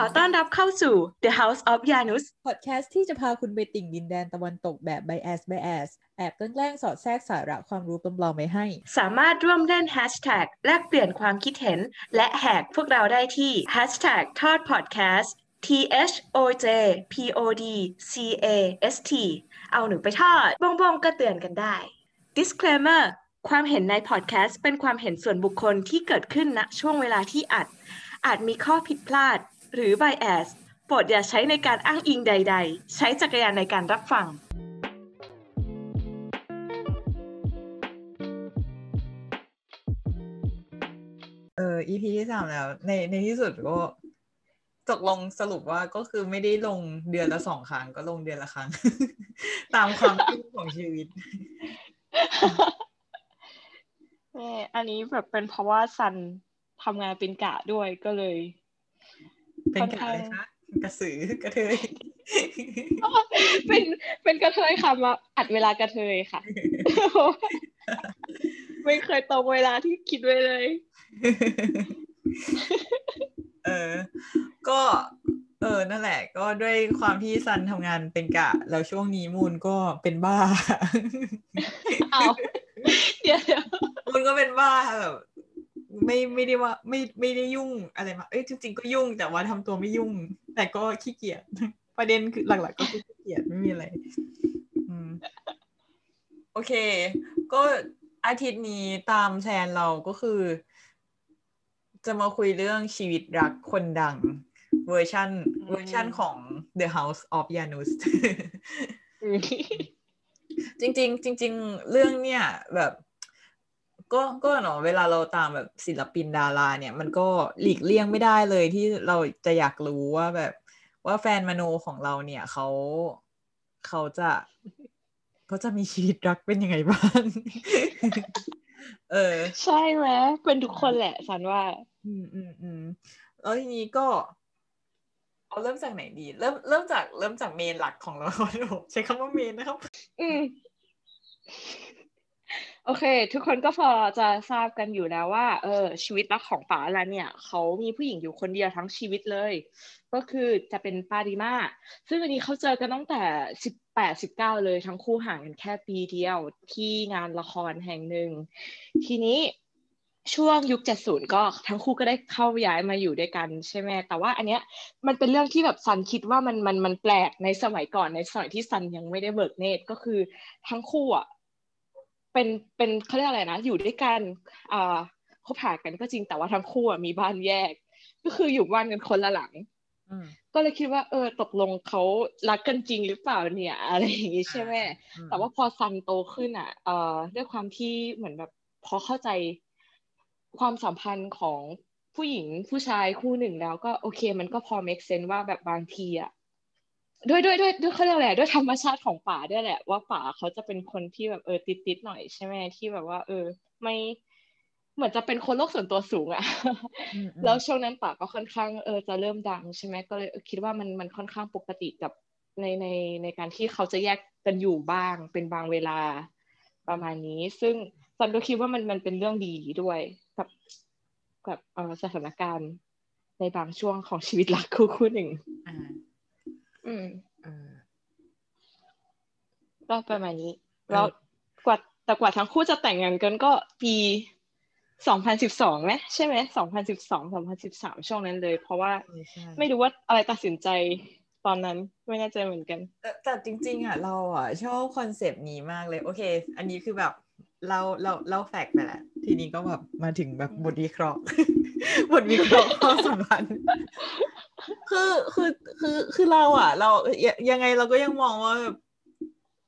ขอต้อนรับเข้าสู่ The House of Janus พอดแคสต์ที่จะพาคุณไปติ่งดินแดนตะวันตกแบบ bias bias แอบแกล้งสอดแทรกสาระความรู้ปลอมๆไว้ให้ สามารถร่วมเล่น Hashtag แลกเปลี่ยนความคิดเห็น และแหกพวกเราได้ที่ Hashtag ทอด Podcast T H O J P O D C A S T เอาหนูไปทอดบ้องๆก็เตือนกันได้ Disclaimer ความเห็นในพอดแคสต์เป็นความเห็นส่วนบุคคลที่เกิดขึ้นณช่วงเวลาที่อัด อาจมีข้อผิดพลาด หรือ bias โปรดอย่าใช้ในการอ้างอิงใด ๆ ใช้จักรยานในการรับฟัง เออ EP ที่สามแล้ว ในในที่สุดก็ตกลงสรุปว่าก็คือไม่ได้ลงเดือนละสองครั้งก็ลงเดือนละครั้ง ตามความคิดของชีวิตแม่อันนี้แบบเป็นเพราะว่าซันทำงานเป็นกะด้วยก็เลย เป็นกะอะไรคะกระสือกระเทยเป็นเป็นกระเทยค่ะมาอัดเวลากระเทยค่ะ ไม่เคยตรงเวลาที่คิดไว้เลย เออ ก็เออ นั่นแหละ ก็ด้วยความที่ซันทำงานเป็นกะ แล้วช่วงนี้มูนก็เป็นบ้า เอาเดี๋ยวเดี๋ยวมูนก็เป็นบ้าแบบ ไม่ไม่ได้ว่าไม่ไม่ได้ยุ่งอะไรมาเอ้ยจริงๆก็ยุ่งแต่ว่าทำตัวไม่ยุ่ง แต่ก็ขี้เกียจประเด็นคือหลักๆก็คือขี้เกียจไม่มีอะไรอืมโอเค ก็อาทิตย์นี้ตามแชนเราก็คือ จะมาคุยเรื่องชีวิตรักคนดัง เวอร์ชันเวอร์ชันของ The House of Janus จริงๆจริง ๆ เรื่องเนี่ยแบบ ก็ก็เนาะเวลาเราตามแบบศิลปินดาราเนี่ย มันก็หลีกเลี่ยงไม่ได้เลยที่เราจะอยากรู้ว่าแบบ ว่าแฟนมโนของเราเนี่ยเขาเขาจะเขาจะมีชีวิตรักเป็นยังไงบ้าง เออ ใช่ไหมเป็นทุกคนแหละซันว่า อืมอืมอืมแล้วทีนี้ก็เอาเริ่มจากไหนดี เริ่มเริ่มจากเริ่มจากเมนหลักของเราก่อนผมใช้คำว่าเมนนะครับ อืม โอเค ทุกคนก็พอจะทราบกันอยู่แล้วว่า เออ ชีวิตรักของป๋าแล้วเนี่ย เขามีผู้หญิงอยู่คนเดียวทั้งชีวิตเลย ก็คือจะเป็นปาริมาซึ่งอันนี้เขาเจอกันตั้งแต่สิบแปดสิบเก้าเลยทั้งคู่ห่างกันแค่ปีเดียวที่งานละครแห่งหนึ่ง ทีนี้ช่วงยุคเจ็ดศูนย์ก็ทั้งคู่ก็ได้เข้าย้ายมาอยู่ด้วยกันใช่ไหมแต่ว่าอันเนี้ยมันเป็นเรื่องที่แบบซันคิดว่ามันมันมันแปลกในสมัยก่อนในสมัยที่ซันยังไม่ได้เบิกเนตรก็คือทั้งคู่อะ เป็นเป็นเขาเรียกอะไรนะ อยู่ด้วยกันอ่าคบหากันก็จริงแต่ว่าทั้งคู่มีบ้านแยก ก็คืออยู่บ้านกันคนละหลังอืมก็เลยคิดว่า เออตกลงเขารักกันจริงหรือเปล่าเนี่ย อะไรอย่างงี้ใช่ไหมอืมแต่ว่าพอซันโตขึ้นอะ เอ่อด้วยความที่เหมือนแบบพอเข้าใจความสัมพันธ์ของผู้หญิงผู้ชายคู่หนึ่งแล้วก็โอเค มันก็พอ make sense ว่าแบบบางทีอะ ด้วยด้วยด้วยด้วยเขาเรียกอะไรด้วยธรรมชาติของป่าด้วยแหละ ว่าป่าเขาจะเป็นคนที่แบบเออติดติดๆหน่อยใช่ไหมที่แบบว่า เออ ไม่เหมือนจะเป็นคนโลกส่วนตัวสูงอะอืมอืมแล้วช่วงนั้นป่าก็ค่อนข้างเออจะเริ่มดังใช่ไหมก็เลยคิดว่ามันมันค่อนข้างปกติกับในในในการที่เขาจะแยกกันอยู่บ้าง เป็นบางเวลาประมาณนี้ ซึ่งซันก็คิดว่ามันมันเป็นเรื่องดีด้วยกับกับเออสถานการณ์ในบางช่วงของชีวิตรักคู่คู่หนึ่ง อ่าอืมเออก็ประมาณนี้เออแล้วกว่าแต่กว่าทั้งคู่จะแต่งงานกันก็ปีสองพันสิบสองไหมใช่ไหมสองพันสิบสองสองพันสิบสามช่วงนั้นเลย เพราะว่าเออใช่ไม่รู้ว่าอะไรตัดสินใจตอนนั้นไม่แน่ใจเหมือนกัน แต่แต่จริง ๆ อะ เราอะ ชอบคอนเซปต์นี้มากเลย โอเค อันนี้คือแบบเราเราเรา fact ไปแหละทีนี้ก็แบบมาถึงแบบบทวิเคราะห์บทวิเคราะห์ความสัมพันธ์คือคือ คือคือเราอะ เรายังไงเราก็ยังมองว่า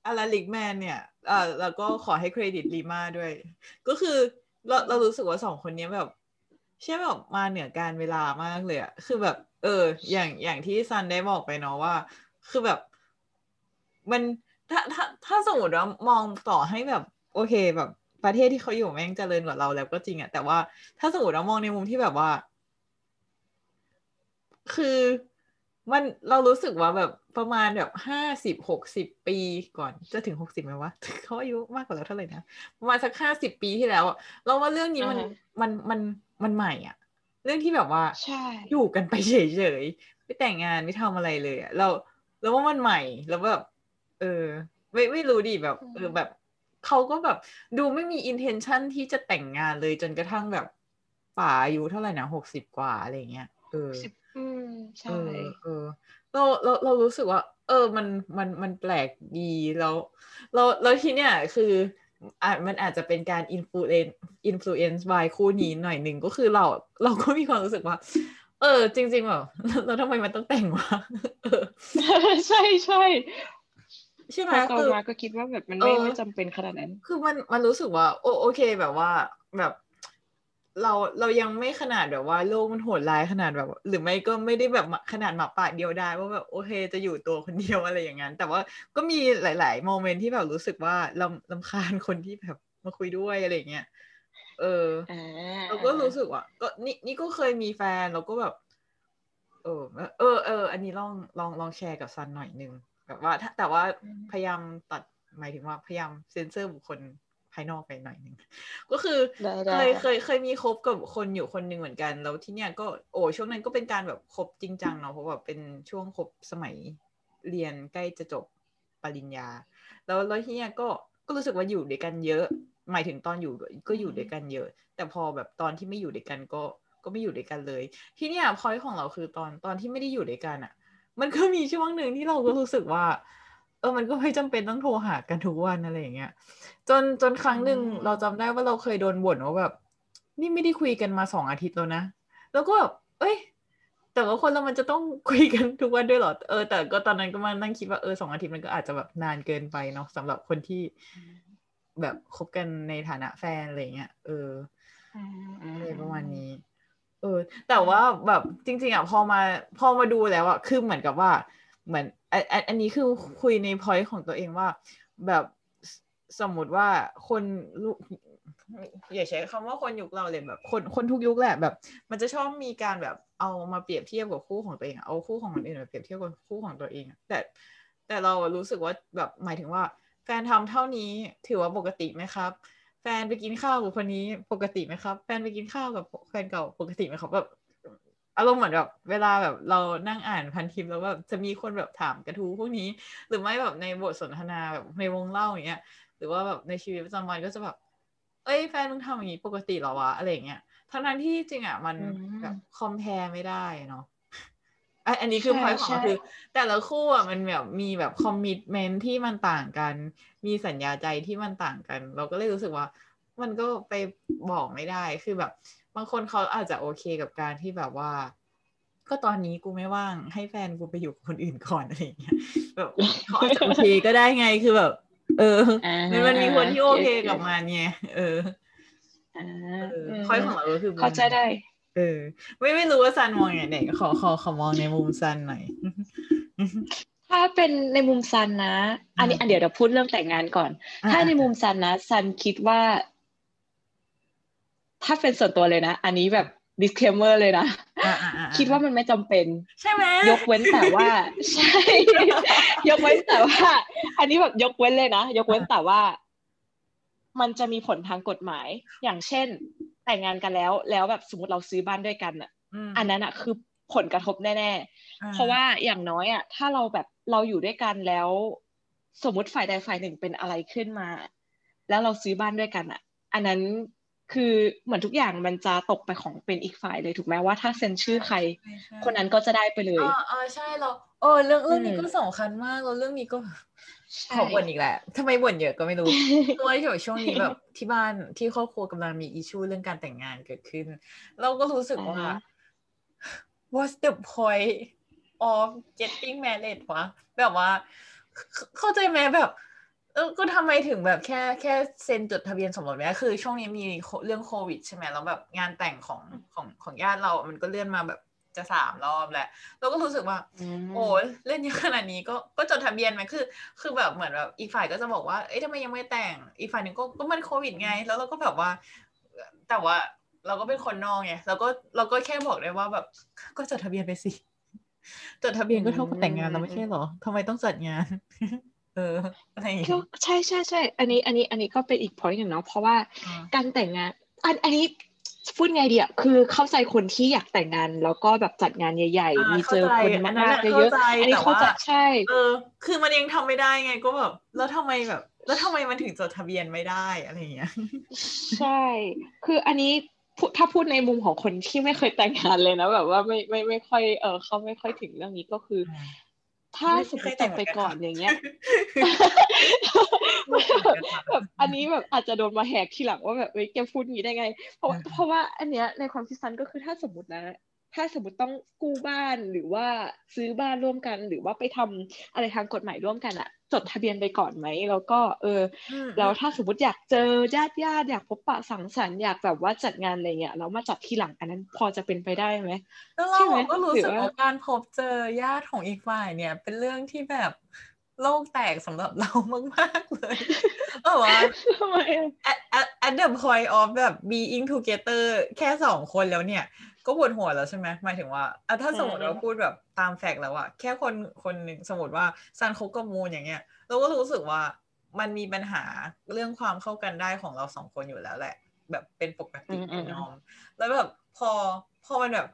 อลัน ริกแมนเนี่ยเอ่าแล้วก็ขอให้เครดิตริมาด้วย ก็คือเราเรารู้สึกว่าสองคนนี้แบบใช่แบบมาเหนือการเวลามากเลยอะคือแบบ เออ อย่างอย่างที่ซันได้บอกไปเนาะว่า คือแบบ มันถ้าถ้าถ้าสมมติว่ามองต่อให้แบบ โอเคแบบ ประเทศที่เขาอยู่แม่งเจริญกว่าเราแล้วก็จริงอะแต่ว่าถ้าสมมติว่ามองในมุมที่แบบว่า คือ มันเรารู้สึกว่าแบบประมาณแบบห้าสิบหกสิบปีก่อนจะถึงหกสิบไหมวะเขาอายุมากกว่าเราเท่าไหร่นะประมาณสักห้าสิบปีที่แล้วอะเราว่าเรื่องนี้มันอ่าฮะมันมันมันใหม่อะเรื่องที่แบบว่าใช่อยู่กันไปเฉยไม่แต่งงานไม่ทำอะไรเลยอะเราแล้วว่ามันใหม่แล้วแบบเออ ไม่ไม่รู้ดิแบบเออแบบเขาก็แบบดูไม่มี intention ที่จะแต่งงานเลยจนกระทั่งแบบป่าอายุเท่าไหร่นะหกสิบกว่าอะไรเงี้ยเออสิบ อืมเอใช่อเออเราเราเรารู้สึกว่า เออมันมันมันแปลกดีแล้วเราแล้วทีเนี้ยคืออะมันอาจจะเป็นการ influen influence by คู่นี้หน่อยหนึ่งก็คือเราเราก็มีความรู้สึกว่า เออ จริงๆแบบแล้วทำไมมันต้องแต่งวะเออใช่ใช่ใช่ไหม พอโตขึ้นมาก็คิดว่าแบบมันไม่เออไม่จำเป็นขนาดนั้น คือมันมันรู้สึกว่า โอโอเคแบบว่าแบบ เราเรายังไม่ขนาดแบบว่าโลกมันโหดร้ายขนาดแบบ หรือไม่ก็ไม่ได้แบบขนาดหมาป่าเดียวได้ว่าแบบโอเคจะอยู่ตัวคนเดียวอะไรอย่างนั้นแต่ว่าก็มีหลาย ๆ โมเมนต์ที่แบบรู้สึกว่าลำลำคาญคนที่แบบมาคุยด้วยอะไรอย่างเงี้ยเอออ่าเราก็รู้สึกว่า ก็นี่นี่ก็เคยมีแฟนเราก็แบบ เออ เออเอออันนี้ลองลองลองแชร์กับซันหน่อยนึงแบบว่าถ้าแต่ว่าพยายามตัดหมายถึงว่าพยายามเซ็นเซอร์บุคคลภายนอกไปหน่อยนึงก็คือได้เคได้ยเคยเคยมีคบกับคนอยู่คนหนึ่งเหมือนกัน แล้วที่เนี้ยก็โอ้ช่วงนั้นก็เป็นการแบบคบจริงจังเนาะเพราะว่าเป็นช่วงคบสมัยเรียนใกล้จะจบปริญญา แล้วแล้วที่เนี้ยก็ก็รู้สึกว่าอยู่ด้วยกันเยอะ หมายถึงตอนอยู่ก็อยู่ด้วยกันเยอะ แต่พอแบบตอนที่ไม่อยู่ด้วยกันก็ก็ไม่อยู่ด้วยกันเลย ที่เนี้ยพอยของเราคือตอนตอนที่ไม่ได้อยู่ด้วยกันอะ่ะ มันก็มีช่วงหนึ่งที่เราก็รู้สึกว่า เออมันก็ไม่จำเป็นต้องโทรหากันทุกวันอะไรอย่างเงี้ย จนจนครั้งหนึ่งอืมเราจำได้ว่าเราเคยโดนบ่นว่าแบบ นี่ไม่ได้คุยกันมาสองอาทิตย์แล้วนะ แล้วก็แบบเอ้ย แต่ว่าคนเรามันจะต้องคุยกันทุกวันด้วยเหรอ เออ แต่ก็ตอนนั้นก็มานั่งคิดว่าเออสองอาทิตย์มันก็อาจจะแบบนานเกินไปเนาะสำหรับคนที่แบบคบกันในฐานะแฟนอะไรเงี้ย เอออืมอืมอะไรประมาณนี้ เออ แต่ว่าแบบจริง ๆอะพอมาพอมาดูแล้วอะคือเหมือนกับว่า เหมือน อันอันนี้คือคุยในพอยต์ของตัวเองว่า แบบสมมติว่าคนลุอย่าใช้คำว่าคนยุคเราเลยแบบ คนคนทุกยุคแหละแบบ มันจะชอบมีการแบบเอามาเปรียบเทียบกับคู่ของตัวเองเอาคู่ของคนอื่นมาเปรียบเทียบกับคู่ของตัวเองแต่แต่เรารู้สึกว่าแบบหมายถึงว่า แฟนทำเท่านี้ถือว่าปกติไหมครับ แฟนไปกินข้าวกับคนนี้ปกติไหมครับ แฟนไปกินข้าวกับแฟนเก่าปกติไหมครับแบบ อารมณ์เหมือนแบบเวลาแบบเรานั่งอ่านพันทิปแล้วแบบจะมีคนแบบถามกระทู้พวกนี้ หรือไม่แบบในบทสนทนาแบบในวงเล่าอย่างเงี้ยหรือว่าแบบในชีวิตประจำวันก็จะแบบ เอ้ยแฟนมึงทำอย่างนี้ปกติเหรอวะอะไรอย่างเงี้ยทั้งนั้นที่จริงอะมันอืมแบบคอมเพลไม่ได้เนาะอะอันนี้คือใช่พอยของเราใช่คือ แต่ละคู่อะมันแบบมีแบบคอมมิชเมนที่มันต่างกัน มีสัญญาใจที่มันต่างกัน เราก็เลยรู้สึกว่า มันก็ไปบอกไม่ได้คือแบบ บางคนเขาอาจจะโอเคกับการที่แบบว่า ก็ตอนนี้กูไม่ว่างให้แฟนกูไปอยู่กับคนอื่นก่อนอะไรอย่างเงี้ยแบบเขาอาจจะโอเคก็ได้ไงคือแบบ เอออ่ามันมันมีคนที่โอเค get กับมันไงเอออ่าเออมพอยของเราก็คือเข้าใจได้ เออ ไม่ไม่รู้ว่าซันมองยังไงไหนขอขอขอมองในมุมซันหน่อยถ้าเป็นในมุมซันนะ อันนี้อืมอันเดี๋ยวเดี๋ยวพูดเรื่องแต่งงานก่อนอะถ้าในมุมซันนะซันคิดว่า ถ้าเป็นส่วนตัวเลยนะ อันนี้แบบ disclaimer เลยนะอะอะอะคิดว่ามันไม่จำเป็น ใช่ไหมยกเว้นแต่ว่า ใช่ ยกเว้นแต่ว่า อันนี้แบบยกเว้นเลยนะ ยกเว้นแต่ว่า มันจะมีผลทางกฎหมาย อย่างเช่น แต่งงานกันแล้ว แล้วแบบสมมติเราซื้อบ้านด้วยกันอะมอันนั้นอะ คือผลกระทบแน่อ่ๆ เพราะว่าอย่างน้อยอะ ถ้าเราแบบเราอยู่ด้วยกันแล้ว สมมติฝ่ายใดฝ่ายหนึ่งเป็นอะไรขึ้นมา แล้วเราซื้อบ้านด้วยกันอะ อันนั้น คือเหมือนทุกอย่างมันจะตกไปของเป็นอีกฝ่ายเลยถูกไหมว่าถ้าเซ็นชื่อใครใช่ใช่คนนั้นก็จะได้ไปเลยเออเออใช่เราเออเรื่องเรื่องนี้อืมก็สำคัญมากแล้วเรื่องนี้ก็ใช่ขอบ่นอีกแหละทำไมบ่นเยอะก็ไม่รู้เพราะว่าเดี๋ยวช่วงนี้แบบที่บ้านที่ครอบครัวกำลังมีอิชูเรื่องการแต่งงานเกิดขึ้น เราก็รู้สึกว่าอ่าฮะ what's the point of getting married วะแบบว่าเข้าเข้าใจไหมแบบเออ ก็ทำไมถึงแบบแค่แค่เซ็นจดทะเบียนสมรสไหมคือช่วงนี้มีโคเรื่องโควิดใช่ไหมแล้วแบบงานแต่งของของของญาติเรา มันก็เลื่อนมาแบบจะสามรอบแล้วเราก็รู้สึกว่ามโอ้ยเล่นเยอะขนาดนี้ก็ก็จดทะเบียนไหมคือ คือแบบเหมือนแบบอีกฝ่ายก็จะบอกว่าเอ้ยทำไมยังไม่แต่งอีกฝ่ายหนึ่งก็ก็มันโควิดไง แล้วเราก็แบบว่า แต่ว่าเราก็เป็นคนนอกไงเราก็เราก็แค่บอกได้ว่าแบบ ก็จดทะเบียนไปสิจดทะเบียนก็เท่ากับแต่งงานแล้วไม่ใช่เหรอทำไมต้องจัดงาน เอออะไรอย่างก็เงี้ยใช่ใช่ใช่อันนี้อันนี้อันนี้ก็เป็นอีก point หนึ่งเนาะเพราะว่าอ่าการแต่งงานอันอันนี้พูดไงดีอะคือเข้าใจคนที่อยากแต่งงาน แล้วก็แบบจัดงานใหญ่อ่าๆมีเจอคนเข้าใจอันนั้มานกอะๆเยอะเข้าใจๆอันนี้แต่เข้าใจว่าใช่ เออ คือมันยังทำไม่ได้ไงก็แบบแล้วทำไมแบบ แล้วทำไมมันถึงจดทะเบียนไม่ได้อะไรอย่างเงี้ยใช่ คืออันนี้พูถ้าพูดในมุมของคนที่ไม่เคยแต่งงานเลยนะแบบว่าไม่ไม่ไม่ค่อยเออเขาไม่ค่อยถึงเรื่องนี้ก็คืออม ถ้าไม่สมมเคยติแต่แต่งงเหมือนกันไปก่อนค่ะอย่างเงี้ยไม่เคยเหมือนกันค่ะแบบอันนี้แบบอาจจะโดนมาแหกทีหลังว่าแบบเฮ้ยแกพูดงี้ได้ไง เพราะอืมเพราะว่าอันเนี้ยในความคิดซันก็คือถ้าสมมตินะ ถ้าสมมติต้องกู้บ้านหรือว่าซื้อบ้านร่วมกัน หรือว่าไปทำอะไรทางกฎหมายร่วมกันอะจดทะเบียนไปก่อนไหมแล้วก็ เอออืมแล้วถ้าสมมติอยากเจอญาติญาติอยากพบปะสังสรรค์อยากแบบว่าจัดงานอะไรเงี้ยแล้วมาจัดทีหลังอันนั้นพอจะเป็นไปได้ไหมแล้วเราใช่ไหมก็รู้หรือสึกว่าว่าการพบเจอญาติของอีกฝ่ายเนี่ย เป็นเรื่องที่แบบโลกแตกสำหรับเรามาก ๆ เลยเออว่าทำไมอะ at at at the point of แบบ being together แค่สองคนแล้วเนี่ย ก็ปวดหัวแล้วใช่ไหมหมายถึงว่าอะถ้าสมมติเราพูดแบบตาม fact แล้วอะแค่คนคนหนึ่งสมมติว่าซันคบกับมูนอย่างเงี้ย เราก็รู้สึกว่ามันมีปัญหาเรื่องความเข้ากันได้ของเราสองคนอยู่แล้วแหละ แบบเป็นปกติเป็น norm แล้วแบบพอพอมันแบบ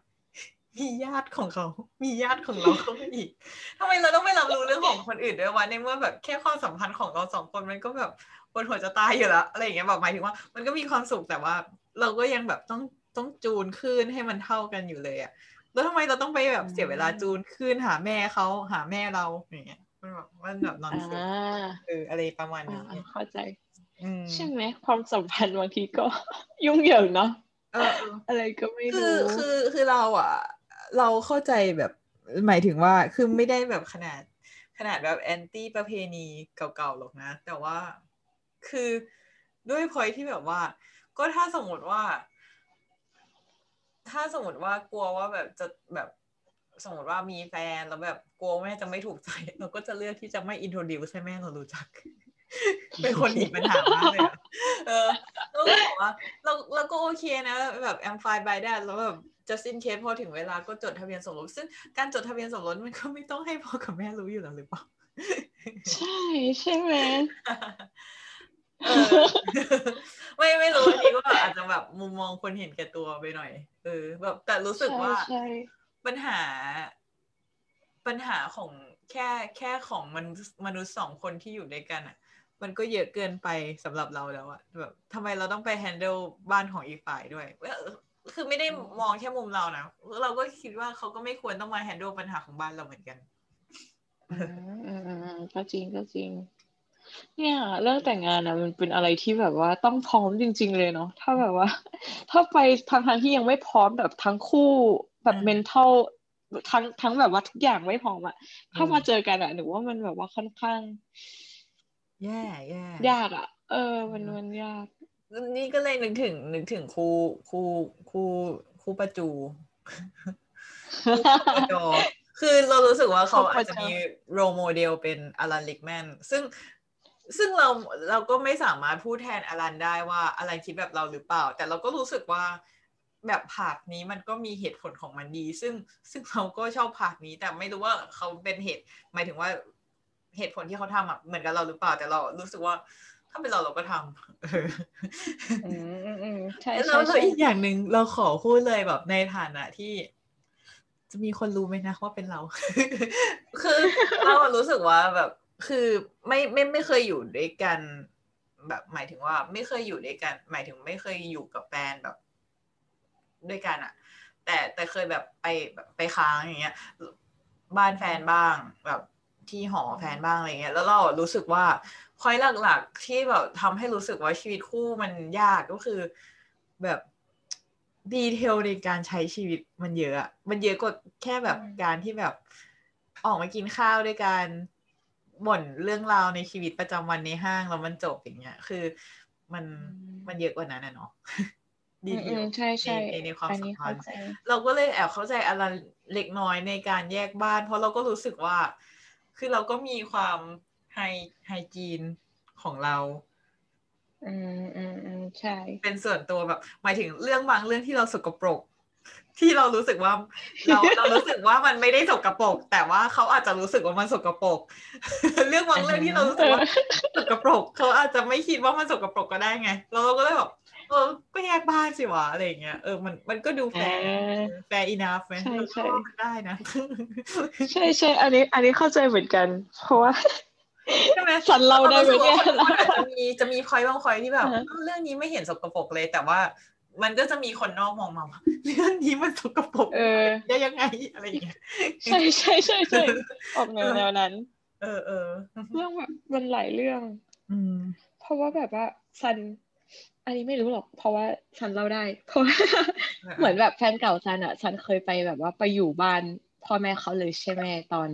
มีญาติของเขา มีญาติของเราเข้ามาอีกทำไมเราต้องไม่รับรู้เรื่องของคนอื่นด้วยวะในเมื่อแบบแค่ความสัมพันธ์ของเราสองคนมันก็แบบปวดหัวจะตายอยู่แล้วอะไรอย่างเงี้ยแบบหมายถึงว่า มันก็มีความสุขแต่ว่า เราก็ยังแบบต้อง ต้องจูนขึ้นให้มันเท่ากันอยู่เลยอะแล้วทำไมเราต้องไปแบบเสียเวลาจูนขึ้นหาแม่เขาหาแม่เราอย่างเงี้ยมันแบบมันแบบนอนอ่เซนาเอออะไรประมาณอ่านี้เข้าใจอืมใช่ไหมความสัมพันธ์บางทีก็ ยุ่งเหยิงเนาะเออเอออะไรก็ไม่คืรู้อคือคือเราอะ เราเข้าใจแบบหมายถึงว่าคือไม่ได้แบบขนาดขนาดแบบ anti ประเพณีเก่าๆหรอกนะ แต่ว่าคือด้วยพอยที่แบบว่า ก็ถ้าสมมติว่า ถ้าสมมติว่ากลัวว่าแบบจะแบบสมมติว่ามีแฟนแล้วแบบกลัวแม่จะไม่ถูกใจ เราก็จะเลือกที่จะไม่ introduce ให้แม่เรารู้จัก เป็นคนหนีปัญหามากเลยอะเออแล้วก็บอกว่าเราเราก็โอเคนะ แบบ I'm fine by that แล้วแบบ just in case พอถึงเวลาก็จดทะเบียนสมรสซึ่งการจดทะเบียนสมรสมันก็ไม่ต้องให้พ่อกับแม่รู้อยู่แล้วหรือเปล่า ใช่ใช่ไหมเออไม่ไม่รู้อันนี้ก็ แบบอาจจะแบบมุมมองคนเห็นแก่ตัวไปหน่อย เออ แบบแต่รู้สึกว่าใช่ปัญหา ปัญหาของแค่แค่ของมนุษย์มนุษย์สองคนที่อยู่ด้วยกันอะ มันก็เยอะเกินไปสำหรับเราแล้วอะแบบทำไมเราต้องไป handle บ้านของอีกฝ่ายด้วยเออคือไม่ได้มองแค่มุมเรานะเราก็คิดว่าเขาก็ไม่ควรต้องมา handle ปัญหาของบ้านเราเหมือนกันอืมอืมอืมอืมก็จริงก็จริง เนี่ยเรื่องแต่งงานนะมันเป็นอะไรที่แบบว่าต้องพร้อมจริง ๆ เลยเนาะถ้าแบบว่า ถ้าไปทางทางที่ยังไม่พร้อมแบบทั้งคู่แบบอืม mental ทั้งทั้งแบบว่าทุกอย่างไม่พร้อมอะถ้าอืมมาเจอกันอะหนูว่ามันแบบว่าค่อนข้าง แย่แย่ยากอะเออ มันอืมมันยากนี่ก็เลยนึกถึง นึกถึงครูครูครูครูประจูครูประจอคือเรารู้สึกว่าเขาครูประจอออาจจะมี role model เป็นอลัน ริกแมนซึ่ง ซึ่งเราเราก็ไม่สามารถพูดแทนอลันได้ว่าอลันคิดแบบเราหรือเปล่า แต่เราก็รู้สึกว่าแบบผากนี้มันก็มีเหตุผลของมันดี ซึ่งซึ่งเราก็ชอบผากนี้ แต่ไม่รู้ว่าเขาเป็นเหตุหมายถึงว่าเหตุผลที่เขาทำอะเหมือนกับเราหรือเปล่า แต่เรารู้สึกว่าถ้าเป็นเราเราก็ทำเอออืมอืมอืมใช่แล้วใช่แล้วใช่อีกอย่างหนึ่งเราขอพูดเลยแบบในฐานะที่จะมีคนรู้ไหมนะว่าเป็นเรา คือเรารู้สึกว่าแบบ คือไม่ไม่ไม่เคยอยู่ด้วยกันแบบหมายถึงว่าไม่เคยอยู่ด้วยกัน หมายถึงไม่เคยอยู่กับแฟนแบบ ด้วยกันอะแต่แต่เคยแบบไปแบบไปค้างอย่างเงี้ย บ้านแฟนบ้างแบบที่หอแฟนบ้างอะไรเงี้ย แล้วเรารู้สึกว่าพอยหลักๆ ที่แบบทำให้รู้สึกว่าชีวิตคู่มันยากก็คือแบบดีเทลในการใช้ชีวิตมันเยอะอะมันเยอะกว่าแค่แบบการที่แบบออกมากินข้าวด้วยกัน บ่นเรื่องราวในชีวิตประจำวันในห้างแล้วมันจบอย่างเงี้ย คือมันมันเยอะกว่านั้นนะเนาะดีอืมเทอืลมใช่ใช่ในในความอันสัมนี้พัเข้านธ์ใจเราก็เลยแอบเข้าใจอะไรเล็กน้อยในการแยกบ้าน เพราะเราก็รู้สึกว่า คือเราก็มีความไฮไฮจีนของเราอืมอืมอืมใช่ เป็นส่วนตัวแบบ หมายถึงเรื่องบางเรื่องที่เราสกปรก ที่เรารู้สึกว่าเราเรารู้สึกว่ามันไม่ได้สกปรกแต่ว่าเขาอาจจะรู้สึกว่ามันสกปรกเรื่องบางเรื่องที่เรารู้สึกว่าสกปรกเขาอาจจะไม่คิดว่ามันสกปรกก็ได้ไงแล้วเราก็เลยแบบเออก็แยกบ้านสิวะอะไรอย่างเงี้ยเออมันมันก็ดูแฟร์อ่า fair enough ไหมใช่ใช่เออก็ได้นะใช่ใช่อันนี้ อันนี้เข้าใจเหมือนกันเพราะว่าใช่ไหมซันเราได้ไหมเนี่ยคนอาจจะมีจะมีพอยบางพอยที่แบบอ่าฮะเอ้าเรื่องนี้ไม่เห็นสกปรกเลยแต่ว่า มันก็จะมีคนนอกมองมาว่าเรื่องนี้มันสกปรกเออได้ยังไงอะไรอย่างเงี้ยใช่ใช่ใช่ใช่ออกแนวแนวนั้น เออเออเรื่องแบบมันหลายเรื่อง อืม เพราะว่าแบบว่าซัน อันนี้ไม่รู้หรอก เพราะว่าซันเล่าได้ เพราะว่าเหมือนแบบแฟนเก่าซันอะซันเคยไปแบบว่าไปอยู่บ้านพ่อแม่เขาเลยใช่ไหมตอน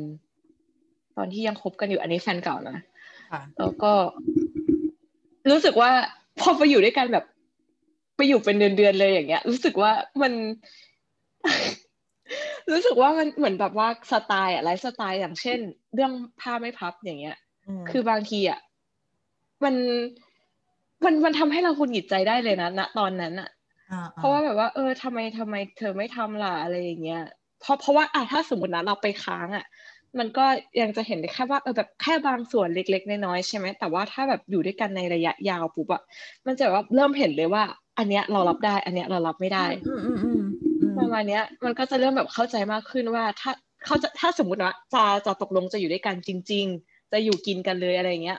ตอนที่ยังคบกันอยู่อันนี้แฟนเก่านะค่ะแล้วก็ รู้สึกว่าพอไปอยู่ด้วยกันแบบ ไปอยู่เป็นเดือนๆเลยอย่างเงี้ย รู้สึกว่ามันรู้สึกว่ามันเหมือนแบบว่าสไตล์อะไลฟ์สไตล์อย่างเช่น เรื่องผ้าไม่พับอย่างเงี้ยมคือบางทีอะมันมันมันทำให้เราหงุดหงิดใจได้เลยนะณตอนนั้นอะอ่เพราะว่าแบบว่า เออทำไมทำไมเธอไม่ทำล่ะอะไรอย่างเงี้ยเพราะเพราะว่าอะถ้าสมมตินะเราไปค้างอะ มันก็ยังจะเห็นได้แค่ว่าเออแบบแค่บางส่วนเล็ก ๆ น้อยๆใช่ไหมแต่ว่าถ้าแบบอยู่ด้วยกันในระยะยาวปุ๊บอะมันจะแบบว่าเริ่มเห็นเลยว่า อันเนี้ยเรารับได้ อันเนี้ยเรารับไม่ได้อืมอืมอืมอืมประมาณเนี้ย มันก็จะเริ่มแบบเข้าใจมากขึ้นว่าถ้าเขาจะถ้าสมมติว่าจะจะตกลงจะอยู่ด้วยกันจริง ๆ จะอยู่กินกันเลยอะไรอย่างเงี้ย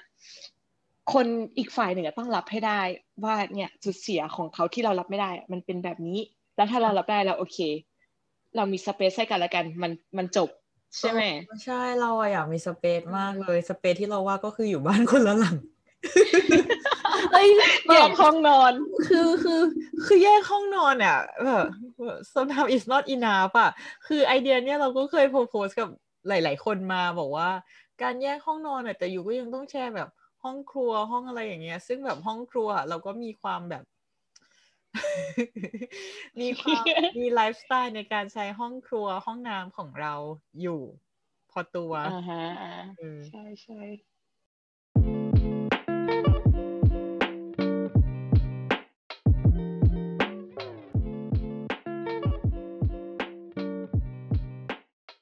คนอีกฝ่ายหนึ่งอะต้องรับให้ได้ว่าเนี่ยจุดเสียของเขาที่เรารับไม่ได้อะมันเป็นแบบนี้ แล้วถ้าเรารับได้แล้วโอเค เรามีสเปซให้กันแล้วกัน มันมันจบ ใช่ไหมใช่เราอะอยากมีสเปซมากเลยสเปซที่เราว่าก็คืออยู่บ้านคนละหลังเอ้ยแยกห้องนอน คือคือ คือแยกห้องนอนอะแบบ somehow it's not enough อะ คือไอเดียเนี้ยเราก็เคยโพสกับหลาย ๆ คนมาบอกว่า การแยกห้องนอนอะแต่อยู่ก็ยังต้องแชร์แบบห้องครัวห้องอะไรอย่างเงี้ย ซึ่งแบบห้องครัวอะเราก็มีความแบบ มีความมีไลฟ์สไตล์ในการใช้ห้องครัวห้องน้ำของเราอยู่พอตัวอ่าฮะอ่าเออใช่ใช่